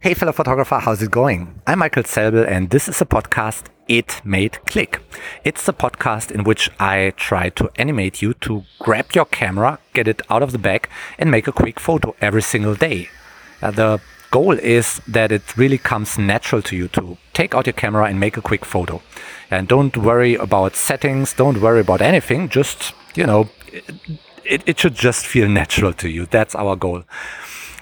Hey, fellow photographer, how's it going? I'm Michael Zelbel, and this is a podcast, It Made Click. It's a podcast in which I try to animate you to grab your camera, get it out of the bag, and make a quick photo every single day. Uh, the goal is that it really comes natural to you to take out your camera and make a quick photo. And don't worry about settings, don't worry about anything, just, you know, it, it should just feel natural to you. That's our goal.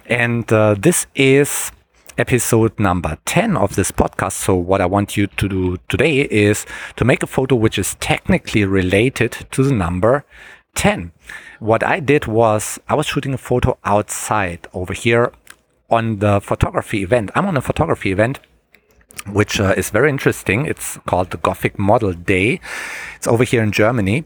And uh, this is episode number 10 of this podcast. So what I want you to do today is to make a photo which is technically related to the number 10. What I did was I was shooting a photo outside over here on the photography event. I'm on a photography event which uh, is very interesting. It's called the Gothic Model Day. It's over here in Germany.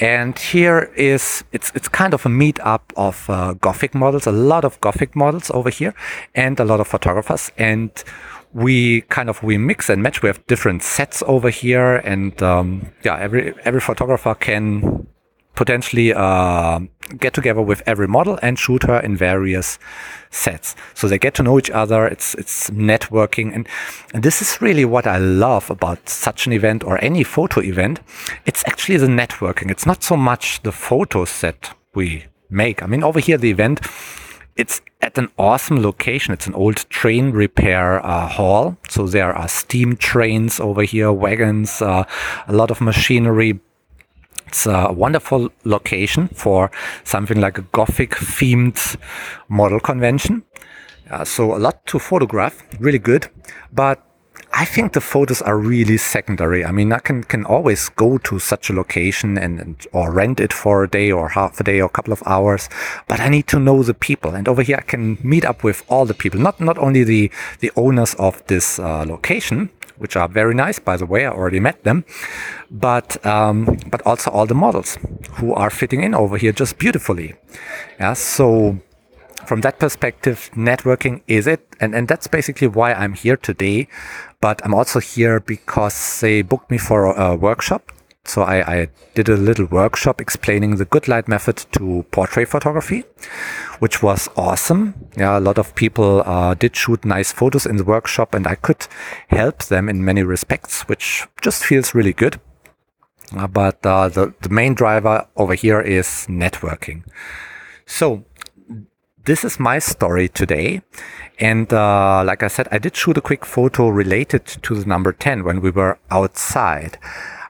And here is it's it's kind of a meetup of uh, Gothic models, a lot of Gothic models over here, and a lot of photographers. And we kind of we mix and match. We have different sets over here, and um, yeah, every every photographer can potentially uh, get together with every model and shoot her in various sets. So they get to know each other. It's it's networking, and, and this is really what I love about such an event or any photo event. It's actually the networking. It's not so much the photos that we make. I mean, over here the event. It's at an awesome location. It's an old train repair uh, hall. So there are steam trains over here, wagons, uh, a lot of machinery, it's a wonderful location for something like a Gothic themed model convention. Uh, so a lot to photograph, really good. But I think the photos are really secondary. I mean, I can, can always go to such a location and, and, or rent it for a day or half a day or a couple of hours, but I need to know the people. And over here, I can meet up with all the people, not not only the the owners of this uh, location, which are very nice, by the way. I already met them, but um, but also all the models who are fitting in over here just beautifully. Yeah, so from that perspective, networking is it, and and that's basically why I'm here today. But I'm also here because they booked me for a workshop so I, I, did a little workshop explaining the good light method to portrait photography, which was awesome. Yeah, a lot of people uh, did shoot nice photos in the workshop, and I could help them in many respects, which just feels really good. Uh, but uh, the, the main driver over here is networking. So this is my story today. And uh, like I said, I did shoot a quick photo related to the number 10 when we were outside.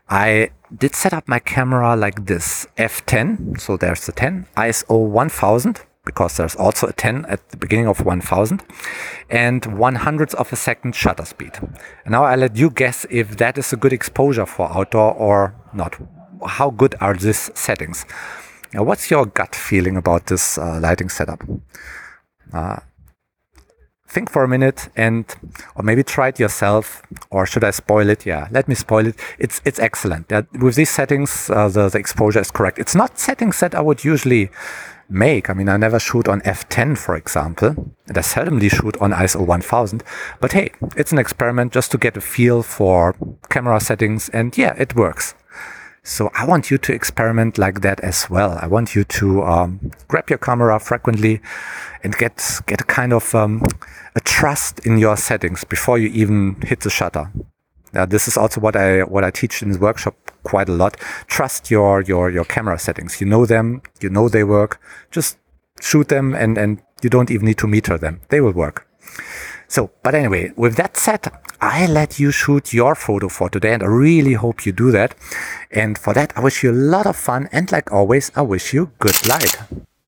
I did set up my camera like this f10 so there's the 10 iso 1000 because there's also a 10 at the beginning of 1000 and one hundredth of a second shutter speed. And now i let you guess if that is a good exposure for outdoor or not. How good are these settings? Now what's your gut feeling about this uh, lighting setup? Uh, think for a minute and or maybe try it yourself or should i spoil it? Yeah let me spoil it. It's it's excellent. That with these settings uh, the, the exposure is correct. It's not settings that i would usually make. I mean i never shoot on f10 for example and i seldomly shoot on iso 1000 but hey it's an experiment just to get a feel for camera settings and yeah it works so I want you to experiment like that as well. I want you to um, grab your camera frequently and get get a kind of um, a trust in your settings before you even hit the shutter. Now, this is also what I what I teach in the workshop quite a lot. Trust your your your camera settings. You know them. You know they work. Just shoot them, and and you don't even need to meter them. They will work. So, but anyway, with that said, I let you shoot your photo for today and I really hope you do that. And for that, I wish you a lot of fun. And like always, I wish you good light.